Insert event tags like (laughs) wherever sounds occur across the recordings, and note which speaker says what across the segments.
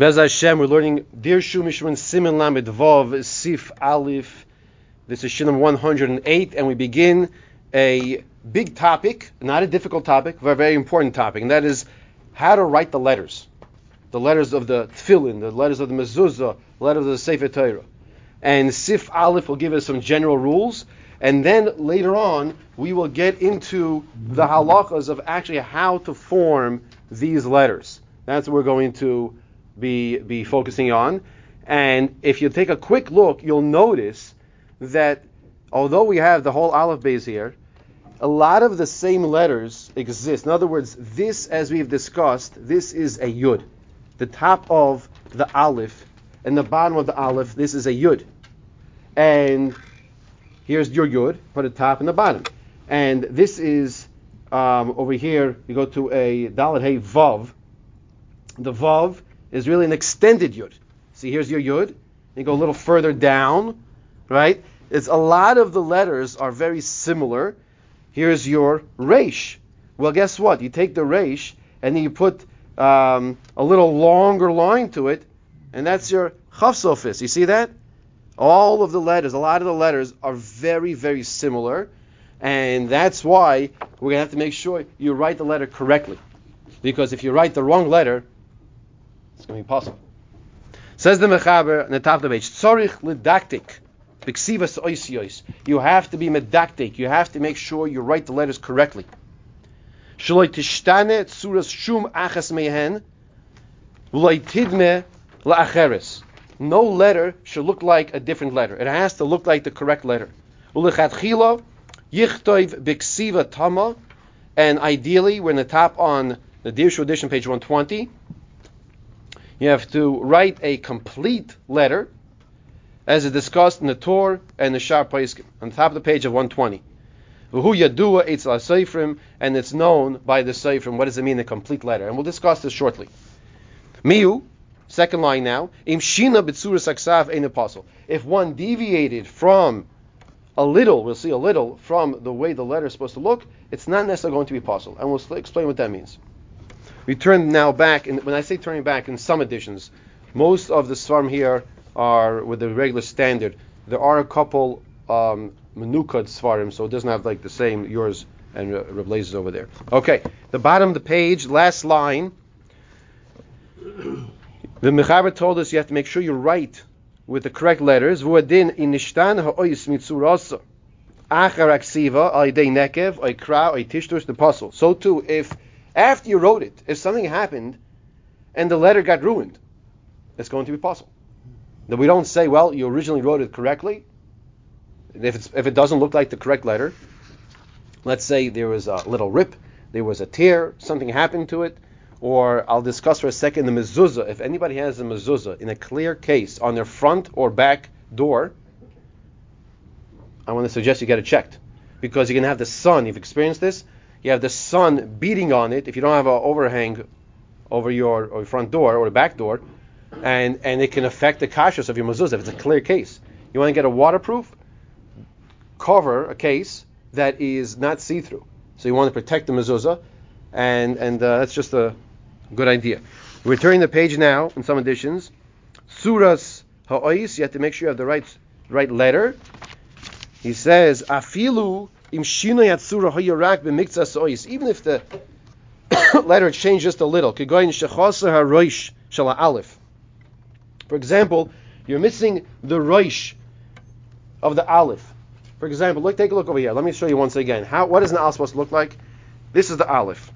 Speaker 1: Bez Hashem, we're learning Dirshu Mishran Simen Lamed Vav Sif Aleph. This is Shinam 108, and we begin a big topic, not a difficult topic, but a very important topic, and that is how to write the letters. The letters of the Tefillin, the letters of the Mezuzah, the letters of the Sefer Torah. And Sif Aleph will give us some general rules, and then later on we will get into the halachas of actually how to form these letters. That's what we're going to be, be focusing on. And if you take a quick look, you'll notice that although we have the whole Aleph base here, a lot of the same letters exist. In other words, this, as we've discussed, this is a Yud. The top of the Aleph and the bottom of the Aleph, this is a Yud. And here's your Yud for the top and the bottom. And this is um, over here, you go to a Dalet Hey Vav. The Vav is really an extended yud. See, here's your yud. You go a little further down, right? It's a lot of the letters are very similar. Here's your resh. Well, guess what? You take the resh and then you put um, a little longer line to it, and that's your chafsofis. You see that? All of the letters, a lot of the letters are very, very similar, and that's why we're gonna have to make sure you write the letter correctly. Because if you write the wrong letter, going to be pasul. Says the Mechaber on the top of the page. You have to be medaktik. You have to make sure you write the letters correctly. No letter should look like a different letter. It has to look like the correct letter. And ideally, we're in the top on the Dirshu edition, page 120. You have to write a complete letter, as is discussed in the Torah and the Shar Paiskim, on top of the page of 120. V'hu yadua eitzel seifrim, and it's known by the seifrim. What does it mean, a complete letter? And we'll discuss this shortly. Miu, second line now. Im shina b'tzuras aksav ein apostle. If one deviated from a little, we'll see a little, from the way the letter is supposed to look, it's not necessarily going to be apostle. And we'll explain what that means. We turn now back, and when I say turning back, in some editions, most of the Svarm here are with the regular standard. There are a couple um, Menukad Svarim, so it doesn't have like the same yours and uh, Reb over there. Okay, the bottom of the page, last line. (coughs) The Mechaber told us you have to make sure you write with the correct letters. Vuadin inishtan ha'oyis mitzurasa. Achar aksiva nekev the puzzle. So too, if after you wrote it, if something happened and the letter got ruined, it's going to be pasul. That we don't say, well, you originally wrote it correctly. If, if it doesn't look like the correct letter, let's say there was a little rip, there was a tear, something happened to it, or I'll discuss for a second the mezuzah. If anybody has a mezuzah in a clear case on their front or back door, I want to suggest you get it checked because you're going to have the sun. You've experienced this you have the sun beating on it, if you don't have an overhang over your, front door or back door, and, and it can affect the kashrus of your mezuzah if it's a clear case. You want to get a waterproof cover, a case that is not see-through. So you want to protect the mezuzah, and and uh, that's just a good idea. We're turning the page now in some editions. Suras ha'ois, you have to make sure you have the right right letter. He says, afilu even if the (coughs) letter changed just a little. For example, you're missing the roish of the aleph. For example, look, take a look over here. Let me show you once again. How, what is an aleph supposed to look like? This is the aleph.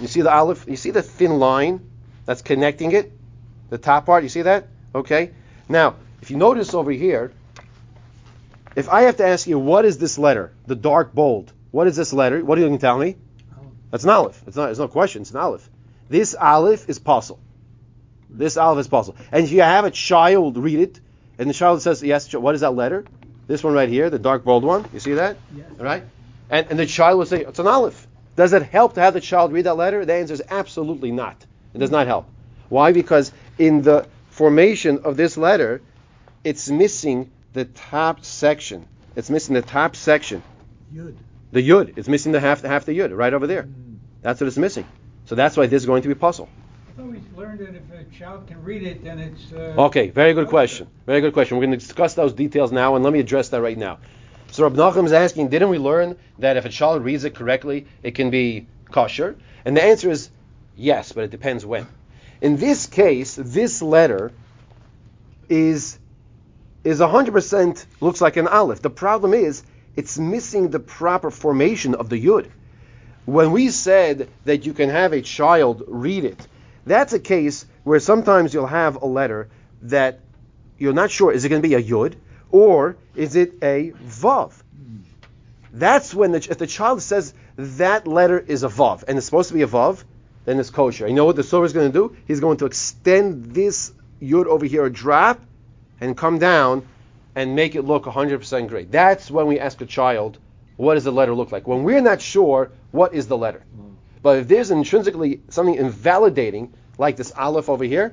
Speaker 1: You see the aleph? You see the thin line that's connecting it? The top part, you see that? Okay. Now, if you notice over here, if I have to ask you, what is this letter? The dark bold. What is this letter? What are you going to tell me? That's an aleph. It's not. There's no question. It's an aleph. This aleph is pasul. This aleph is pasul. And if you have a child read it, and the child says, "Yes, what is that letter?" This one right here, the dark bold one. You see that? Yes. All right. And, and the child will say, "It's an aleph." Does it help to have the child read that letter? The answer is absolutely not. It does not help. Why? Because in the formation of this letter, it's missing the top section. It's missing the top section.
Speaker 2: Yud.
Speaker 1: The yud. It's missing the half half the yud right over there. Mm. That's what it's missing. So that's why this is going to be pasul.
Speaker 2: So we learned that if a child can read it, then it's. Uh,
Speaker 1: Okay, very good question. Very good question. We're going to discuss those details now, and let me address that right now. So Rab Nachum is asking, didn't we learn that if a child reads it correctly, it can be kosher? And the answer is yes, but it depends when. In this case, this letter is is 100% looks like an aleph. The problem is it's missing the proper formation of the yud. When we said that you can have a child read it, that's a case where sometimes you'll have a letter that you're not sure is it going to be a yud or is it a vav. That's when the, if the child says that letter is a vav and it's supposed to be a vav, then it's kosher. You know what the Torah is going to do? He's going to extend this yud over here a drop and come down and make it look 100% great. That's when we ask a child, what does the letter look like? When we're not sure, what is the letter? Mm. But if there's intrinsically something invalidating, like this aleph over here,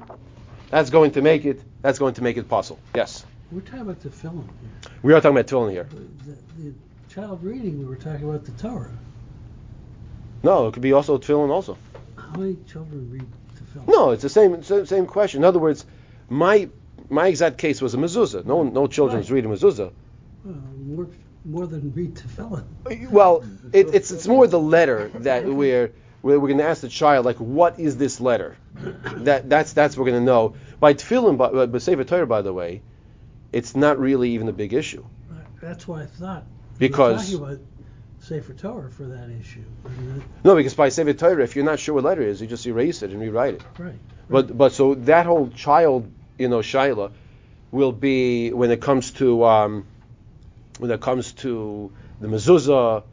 Speaker 1: that's going to make it that's going to make it pasul. Yes.
Speaker 3: We're talking about the film here.
Speaker 1: We are talking about tefillin here.
Speaker 3: The, the child reading, we were talking about the Torah.
Speaker 1: No, it could be also tefillin also.
Speaker 3: How many children read the film?
Speaker 1: No, it's the same it's the same question. In other words, my my exact case was a mezuzah. No no children was
Speaker 3: Right.
Speaker 1: reading mezuzah.
Speaker 3: Well, more, more than read tefillin.
Speaker 1: Well, (laughs) it, it's it's more the letter that we're we're, we're going to ask the child like, what is this letter? That that's that's what we're going to know. By tefillin, but but Sefer Torah, by the way, it's not really even a big issue.
Speaker 3: That's why I thought.
Speaker 1: Because-
Speaker 3: we talking about Sefer Torah for that issue.
Speaker 1: No, because by Sefer Torah, if you're not sure what letter it is, you just erase it and rewrite it.
Speaker 3: right.
Speaker 1: But but so that whole child, you know, shaila, will be when it comes to um, when it comes to the mezuzah,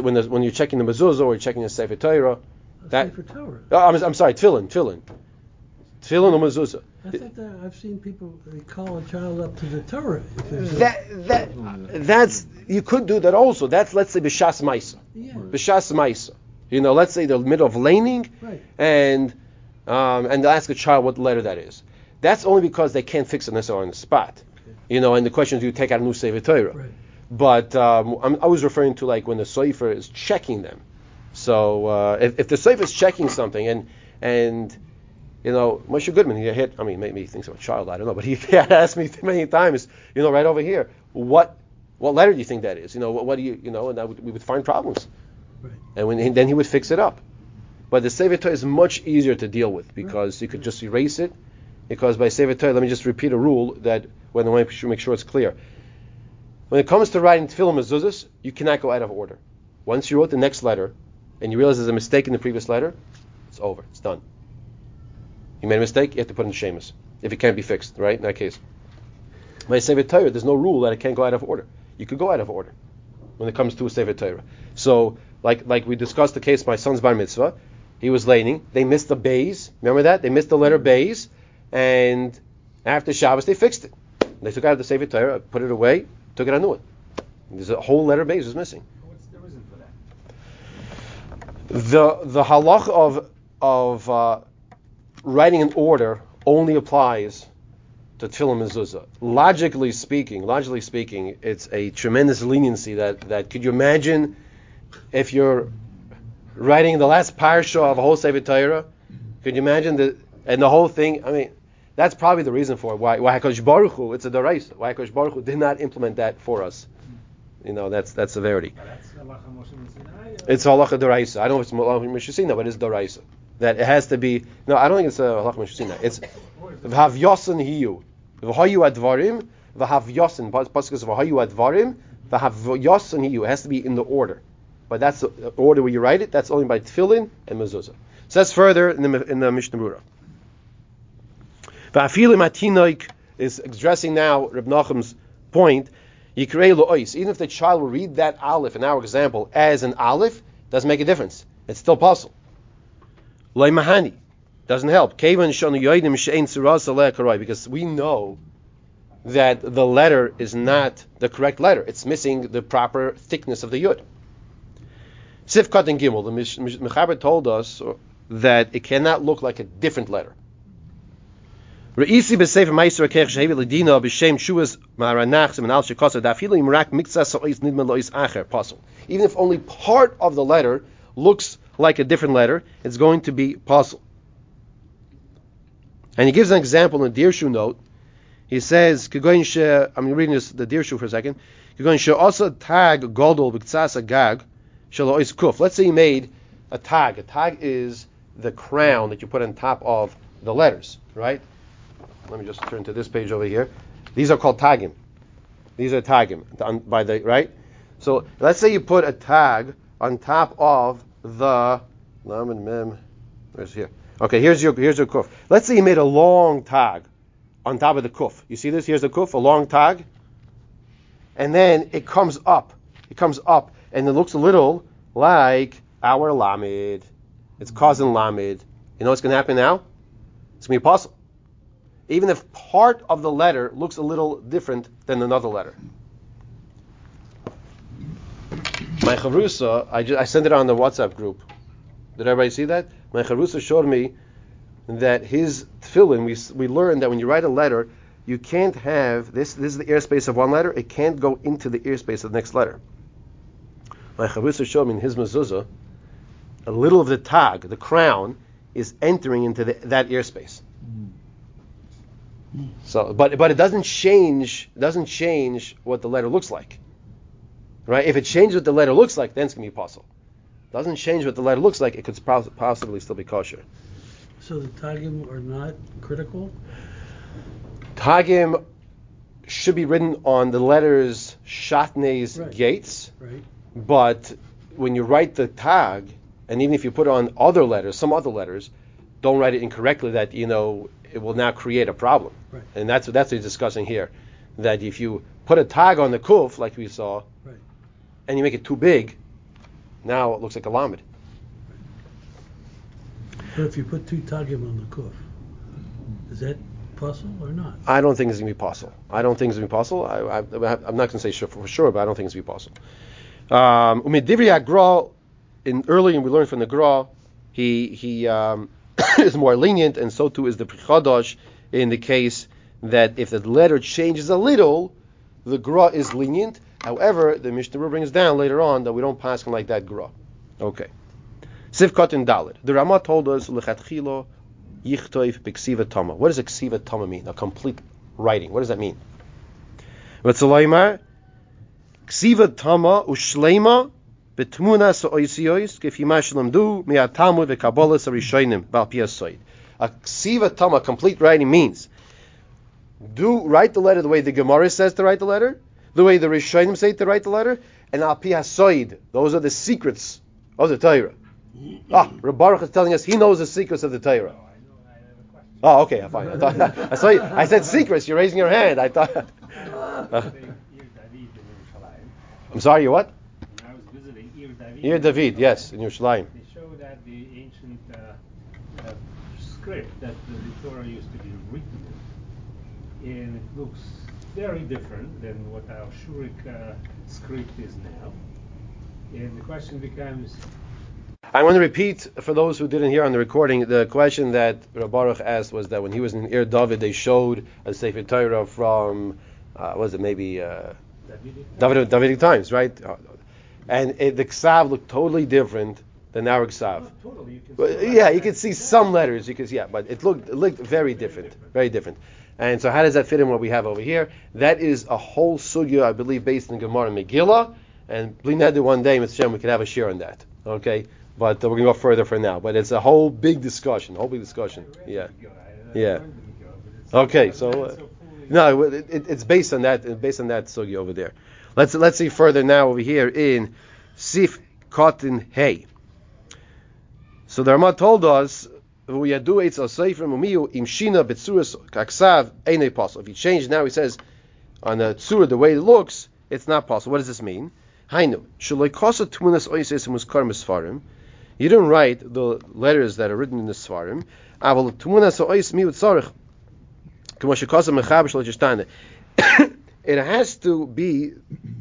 Speaker 1: when the, when you're checking the mezuzah or you're checking the Sefer Torah. That-
Speaker 3: Sefer Torah.
Speaker 1: Oh, I'm, I'm sorry, tefillin, tefillin, tefillin or mezuzah.
Speaker 3: I think that I've seen people they call a child up to the Torah.
Speaker 1: That that that's you could do that also. That's let's say b'shas ma'isa,
Speaker 3: yeah.
Speaker 1: b'shas ma'isa. You know, let's say the middle of laning,
Speaker 3: Right.
Speaker 1: and um, and they'll ask a child what letter that is. That's only because they can't fix it necessarily on the spot. You know, and the question is, do you take out a new Sefer Torah?
Speaker 3: Right.
Speaker 1: But um, I'm, I was referring to like when the Sefer is checking them. So uh, if, if the Sefer is checking something and and you know Moshe Goodman he hit I mean maybe he thinks I'm a child I don't know but he (laughs) had asked me (laughs) many times you know right over here what what letter do you think that is you know what, what do you you know and I would, we would find problems
Speaker 3: Right.
Speaker 1: and when, and then he would fix it up. But the Sefer Torah is much easier to deal with because you could just erase it. Because by Sefer Torah, let me just repeat a rule that when I want to make sure it's clear. When it comes to writing tefillah mezuzahs, you cannot go out of order. Once you wrote the next letter and you realize there's a mistake in the previous letter, it's over. It's done. You made a mistake, you have to put in the shemus if it can't be fixed, right? In that case. By Sefer Torah, there's no rule that it can't go out of order. You could go out of order when it comes to a Sefer Torah. So, like like we discussed the case, my son's bar mitzvah, he was laning. They missed the bays. Remember that? They missed the letter bays, and after Shabbos they fixed it. They took out the Sefer Torah, put it away, took it a new one. There's a whole letter base was missing.
Speaker 4: What's the reason for that?
Speaker 1: The the halach of of uh, writing an order only applies to tefillah mezuzah. Logically speaking, logically speaking, it's a tremendous leniency that that could you imagine if you're writing the last parsha of a whole Sefer Torah? Could you imagine the and the whole thing? I mean, that's probably the reason for it. Why why Hakadosh Baruch Hu, it's a deraisa. Why Hakadosh Baruch Hu did not implement that for us? Hmm. You know, that's that's severity.
Speaker 4: But that's halacha Moshe Sinai.
Speaker 1: It's halacha deraisa. I don't know if it's halacha mishusina, but it's deraisa. That it has to be. No, I don't think it's a halacha mishusina. It's v'hav yosin hiyu v'hayu advarim v'hav yosin. Pasuk is v'hayu advarim v'hav yosin hiyu. It has to be in the order. But that's the order where you write it. That's only by tefillin and mezuzah. So that's further in the in the Mishnah Berurah. Va'afilim atinoik is addressing now Reb Nachum's point. Yikrei lo'ois. Even if the child will read that aleph in our example as an aleph, doesn't make a difference. It's still pasul. Loy mahani doesn't help. Kevan shonu because we know that the letter is not the correct letter. It's missing the proper thickness of the yud. Sif Katan Gimel, the Mechaber told us that it cannot look like a different letter. Re'isi shehevi l'dina b'shem shuas imrak so'is nidman lo'is acher pasul. Even if only part of the letter looks like a different letter, it's going to be pasul. And he gives an example in the Dirshu note. He says. I'm reading this the Dirshu for a second. Let's say he made a tag. A tag is the crown that you put on top of the letters, right? Let me just turn to this page over here. These are called tagim. These are tagim by the right. So let's say you put a tag on top of the lam and mem. Where's here? Okay, here's your here's your kuf. Let's say you made a long tag on top of the kuf. You see this? Here's the kuf, a long tag, and then it comes up. It comes up, and it looks a little like our lamid. It's causing lamid. You know what's going to happen now? It's going to be apostle. Even if part of the letter looks a little different than another letter. My chavrusa, I, ju- I sent it on the WhatsApp group. Did everybody see that? My chavrusa showed me that his tefillin, we, we learned that when you write a letter, you can't have this. This is the airspace of one letter. It can't go into the airspace of the next letter. My chavrusa showed me in his mezuzah, a little of the tag, the crown, is entering into the, that airspace. So, but but it doesn't change doesn't change what the letter looks like, right? If it changes what the letter looks like, then it's gonna be apostle. Doesn't change what the letter looks like, it could possibly still be kosher.
Speaker 3: So the tagim are not critical?
Speaker 1: Tagim should be written on the letters shatnez
Speaker 3: Right.
Speaker 1: gates,
Speaker 3: Right.
Speaker 1: but when you write the tag, and even if you put on other letters, some other letters, don't write it incorrectly. That you know it will now create a problem.
Speaker 3: Right.
Speaker 1: And that's what that's what he's discussing here. That if you put a tag on the kuf, like we saw,
Speaker 3: Right.
Speaker 1: and you make it too big, now it looks like a lamed.
Speaker 3: But if you put two tagim on the kuf, is that pasul or not?
Speaker 1: I don't think it's gonna be pasul. I don't think it's gonna be pasul. I, I, I'm not gonna say sure for sure, but I don't think it's gonna be pasul. Um, in earlier we learned from the Gra, he he um, (coughs) is more lenient, and so too is the Prichadosh in the case that if the letter changes a little, the Gra is lenient. However, the Mishnah brings down later on that we don't pass like that Gra. Okay. Sif Katan Dalit. The Rama told us lechatchilo yichtoif b'ksiva tama. What does a ksiva tama mean? A complete writing. What does that mean? Ksiva tama ushleima betmuna sa'oisiois kefima shlamdu mi'atalmud v'kabbalah sarishoinim bal piasoid. A ksiva tama, complete writing means do write the letter the way the Gemara says to write the letter, the way the Rishonim say to write the letter, and al piasoid. Those are the secrets of the Torah. Ah, Rabbi Baruch is telling us he knows the secrets of the Torah.
Speaker 4: I know, I have a question.
Speaker 1: Oh, okay, fine. I, thought, I saw you. I said secrets. You're raising your hand. I thought.
Speaker 4: They- Ir David in Yerushalayim.
Speaker 1: I'm sorry. You what?
Speaker 4: When I was visiting Ir David.
Speaker 1: Here, David. Yes, in Yerushalayim.
Speaker 4: They show that the ancient uh, uh, script that the Torah used to be written in, and it looks very different than what our Shuric uh, script is now. And the question becomes,
Speaker 1: I want to repeat for those who didn't hear on the recording. The question that Rabbi Baruch asked was that when he was in Ir David, they showed a Sefer Torah from, uh, was it maybe uh,
Speaker 4: Davidic?
Speaker 1: David, Davidic times, right? And it, the Ksav looked totally different than our Ksav.
Speaker 4: Totally. You can still
Speaker 1: yeah, you could see some letters. You could see, yeah, but it looked it looked very different, very different. And so, how does that fit in what we have over here? That is a whole sugya, I believe, based in Gemara Megillah. and Megillah. And Blinadu one day, Mr. Shem, we could have a share on that. Okay, but uh, we're gonna go further for now. But it's a whole big discussion, whole big discussion. Yeah. Yeah.
Speaker 4: learned the Megillah, but it's-
Speaker 1: Okay, so, uh. No, it, it, it's based on that. Based on that sugya over there. Let's let's see further now over here in Sif Katan Hay. So the Rama told us, "V'yadu eitz al sefer mumiyu im shina betzuras kaksav einay pasul." If you change now, he says on the tzura the way it looks, it's not pasul. What does this mean? You didn't write the letters that are written in the svarim. Tmunas ois. It has to be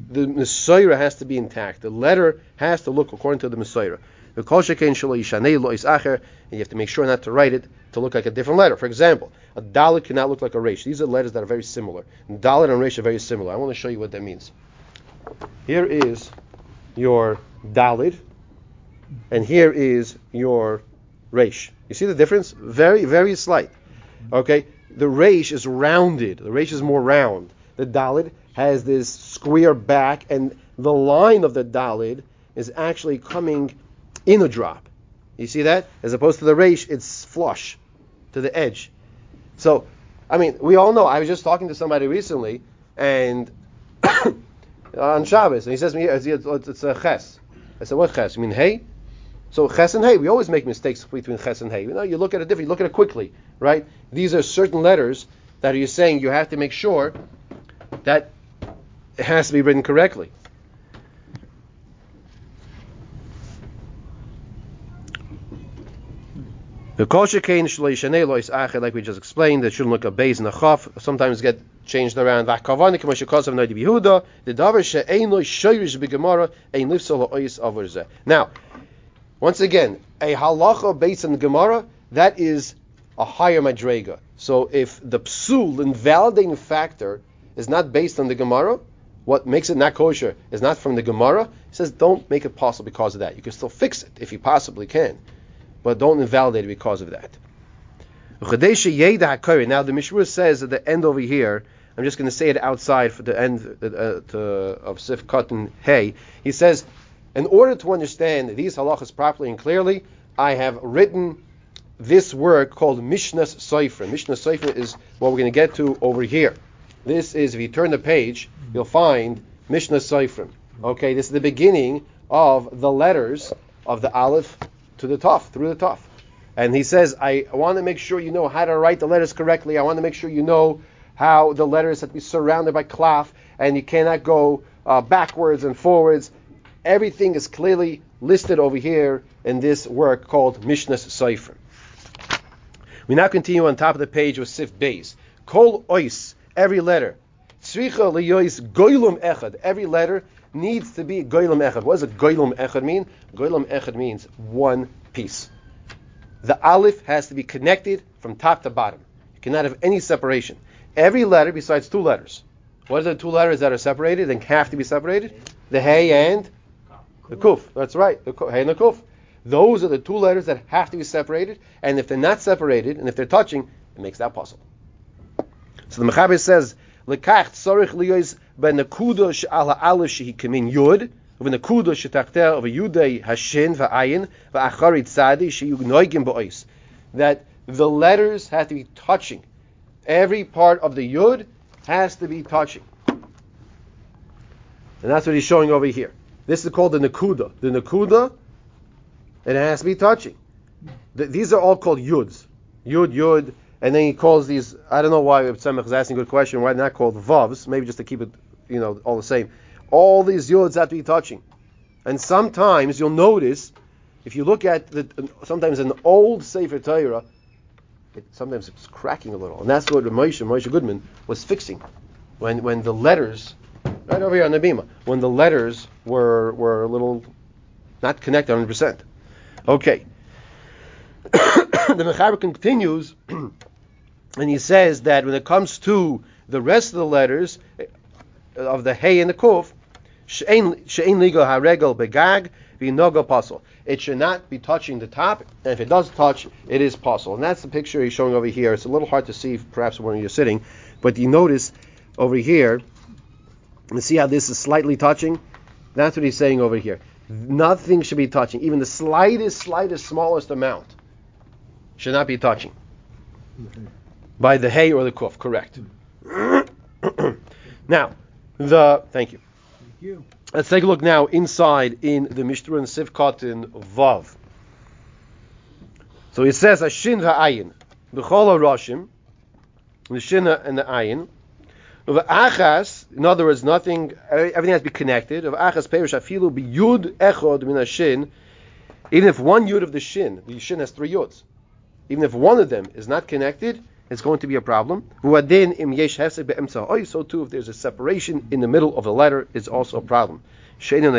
Speaker 1: the Messiah has to be intact. The letter has to look according to the Messiah. The kol shekein shelo lo is acher, and you have to make sure not to write it to look like a different letter. For example, a dalit cannot look like a resh. These are letters that are very similar. Dalit and resh are very similar. I want to show you what that means. Here is your dalit, and here is your resh. You see the difference? Very, very slight. Okay, the resh is rounded. The resh is more round. The dalid has this square back, and the line of the dalid is actually coming in a drop. You see that? As opposed to the resh, it's flush to the edge. So, I mean, we all know. I was just talking to somebody recently, and (coughs) on Shabbos, and he says to me, it's, a ches. I said, what ches? You mean hey? So ches and hey, we always make mistakes between ches and hey. You know, you look at it different, you look at it quickly, right? These are certain letters that you're saying you have to make sure that has to be written correctly. The kosher kain acher, like we just explained, that shouldn't look a base and a chaf, sometimes get changed around. V'akavani k'moshe kosav noidi bihuda, the davar she'ein loy shoyrish b'gemara, ein lifsol ha'ois avar Now, once again, a halacha based on Gemara, that is a higher madrega. So if the psul, invalidating factor, is not based on the Gemara, what makes it not kosher is not from the Gemara, he says don't make it pasul because of that. You can still fix it if you possibly can but don't invalidate it because of that. Now the Mishra says at the end over here, I'm just going to say it outside for the end uh, to, of Sif Katan Hey. He says, in order to understand these halachas properly and clearly, I have written this work called Mishnah's Sefer. Mishnah's Sefer is what we're going to get to over here. This is, if you turn the page, you'll find Mishnah's Sefer. Okay, this is the beginning of the letters of the Aleph to the Tuf, through the Tuf. And he says, I want to make sure you know how to write the letters correctly. I want to make sure you know how the letters have to be surrounded by klaf, and you cannot go uh, backwards and forwards. Everything is clearly listed over here in this work called Mishnah's Sefer. We now continue on top of the page with Sif Beis. Kol ois, every letter. Tzricha liyois goylum echad. Every letter needs to be goylem echad. What does a goylem echad mean? Goylem echad means one piece. The aleph has to be connected from top to bottom. You cannot have any separation. Every letter besides two letters. What are the two letters that are separated and have to be separated? The hey and the kuf. That's right. The hey and the kuf. Those are the two letters that have to be separated, and if they're not separated, and if they're touching, it makes that pasul. So the Mechaber says, "Lekach tzorich liyos b'nekuda she'al ha'alef shehi kamin yud, ובנקודה שתחתיה ויהודי השין והעין ואחרי tzadi שיהיו נויגים באוis. That the letters have to be touching. Every part of the yud has to be touching. And that's what he's showing over here. This is called the nakuda. The nakuda, it has to be touching. The, these are all called yuds. Yud, yud, and then he calls these, I don't know why Tzemach is asking a good question, why not called vavs, maybe just to keep it, you know, all the same. All these yuds have to be touching. And sometimes you'll notice, if you look at the, sometimes an old Sefer Torah, it, sometimes it's cracking a little. And that's what Moshe, Moshe Goodman, was fixing. When, when the letters, right over here on the Bima, when the letters were, were a little not connected 100%. Okay. (coughs) the Mechaber continues and he says that when it comes to the rest of the letters eh, of the Hey and the Kuf, she'ein ligo haregel begag v'nogo pasul. It should not be touching the top, and if it does touch, it is pasul. And that's the picture he's showing over here. It's a little hard to see, perhaps when you're sitting, but you notice over here, and see how this is slightly touching. That's what he's saying over here. Nothing should be touching, even the slightest, slightest, smallest amount should not be touching. By the hay or the kuf, correct. Mm-hmm. now, the thank you.
Speaker 2: Thank you.
Speaker 1: Let's take a look now inside in the Mishnah and Sif Katan Vav. So it says Ashin va'ayin b'chol roshim, the shin and the ayin. Of achas, in other words, nothing, everything has to be connected. Of achas perish afilu biyud echod min shin. Even if one yud of the shin, the shin has three yuds. Even if one of them is not connected, it's going to be a problem. So too, if there's a separation in the middle of the letter, it's also a problem. Even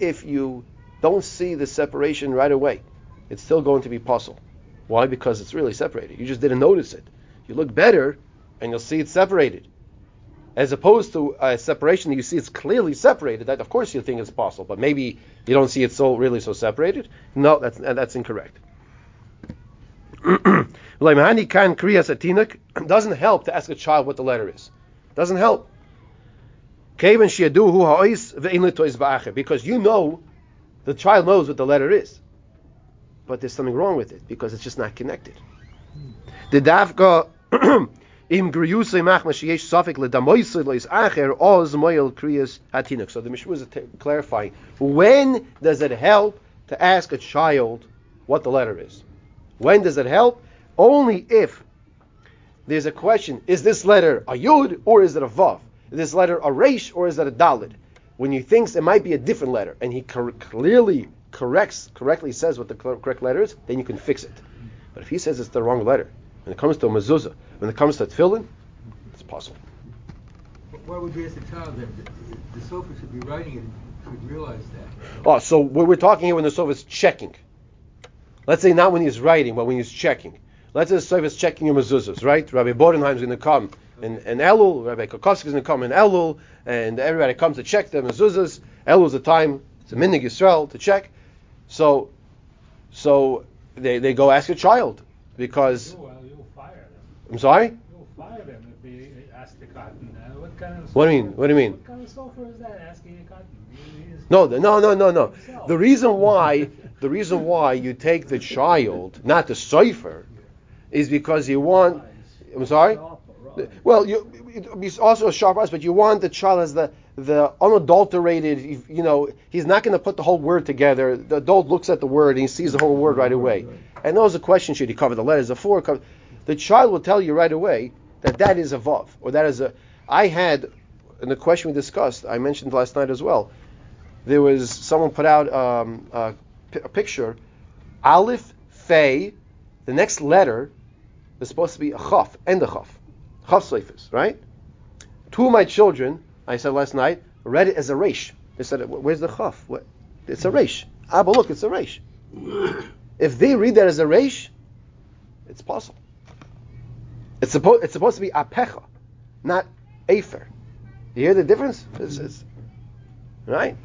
Speaker 1: if you don't see the separation right away, it's still going to be pasul. Why? Because it's really separated. You just didn't notice it. You look better, and you'll see it separated. As opposed to a separation that you see it's clearly separated. That of course you think it's pasul, but maybe you don't see it so really so separated. No, that's that's incorrect. (clears throat) (clears throat) Doesn't help to ask a child what the letter is. Doesn't help. Because you know the child knows what the letter is. But there's something wrong with it because it's just not connected. The dafka (clears throat) im griyusay machma sheyesh safik ledamoisay lois acher oz moyel kriyas hatinuk. So the Mishnah is clarifying when does it help to ask a child what the letter is? When does it help? Only if there's a question: Is this letter a yud or is it a vav? Is this letter a resh or is it a dalid? When he thinks it might be a different letter, and he cor- clearly corrects, correctly says what the correct letter is, then you can fix it. But if he says it's the wrong letter, when it comes to a mezuzah, when it comes to tefillin, it's pasul.
Speaker 5: Why would you ask the child that the, the sofer should be writing it should realize that?
Speaker 1: Oh, so we're talking here when the sofer is checking. Let's say not when he's writing, but when he's checking. Let's say the sofer is checking your mezuzahs, right? Rabbi Bodenheim is going to come in, in Elul, Rabbi Kokovsky is going to come in Elul, and everybody comes to check the mezuzahs. Elul is the time, it's a minhag Yisrael to check. So, so they, they go ask a child because.
Speaker 4: Oh, You, uh, you'll fire them.
Speaker 1: I'm sorry.
Speaker 4: You'll fire them if they ask the cotton. Uh, what kind of?
Speaker 1: What do you mean? What do you mean?
Speaker 4: What kind of software is that asking a cotton?
Speaker 1: No, no, no, no, no. The reason why, the reason why you take the child, not the cipher, is because you want. I'm sorry. Well, you, it's also a sharp eyes, but you want the child as the the unadulterated. You know, he's not going to put the whole word together. The adult looks at the word and he sees the whole word right away. And those are questions: Should he cover the letters? The four. Cover, the child will tell you right away that that is a vav or that is a. I had in the question we discussed. I mentioned last night as well. There was someone put out um, a, a picture. Aleph, Fei, the next letter is supposed to be a chaf and a chaf. Chaf Seifis, right? Two of my children, I said last night, read it as a resh. They said, "Where's the chaf? What? It's a resh." Ah, but look, it's a resh. (coughs) if they read that as a resh, it's pasul. It's supposed it's supposed to be apecha, not afer. You hear the difference? It's, it's, right?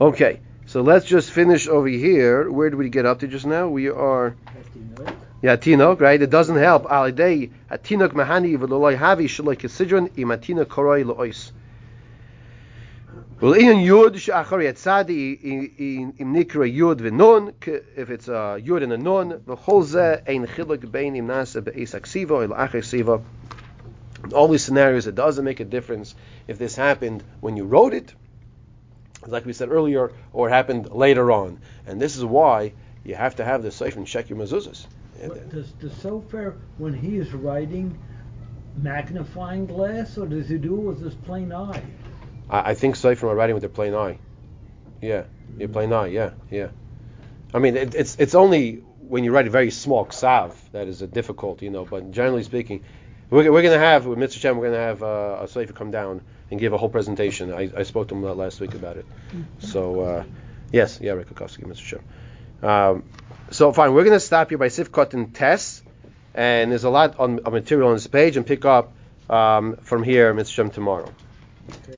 Speaker 1: Okay, so let's just finish over here. Where did we get up to just now? We are. Yeah, tinok, right? It doesn't help. Alidei atinok mahani v'loloi havi shaloi kesidron im atinok koroi lois. Well, in yud she'achari atzadi im nikra yud v'non if it's a yud and a non v'chol zeh ein chiluk bein im nasa be'es aksiva or la'achar siva. In all these scenarios, it doesn't make a difference if this happened when you wrote it, like we said earlier, or it happened later on. And this is why you have to have the safe and check your mezuzahs.
Speaker 3: Does the sofer, when he is writing, magnifying glass, or does he do it with his plain eye?
Speaker 1: I, I think safe are writing with their plain eye. Yeah, your plain eye. Yeah, yeah. I mean, it, it's it's only when you write a very small ksav that is a difficult, you know. But generally speaking, we're, we're going to have with Mr. Chen, we're going to have uh, a safer come down and give a whole presentation. I, I spoke to him last week about it. So uh, yes, yeah, Rick Kukowski, Mr. Chen. Um, so fine, we're going to stop here by Sif Katan Tess, and there's a lot on, of material on this page, and pick up um, from here, Mr. Shem, tomorrow.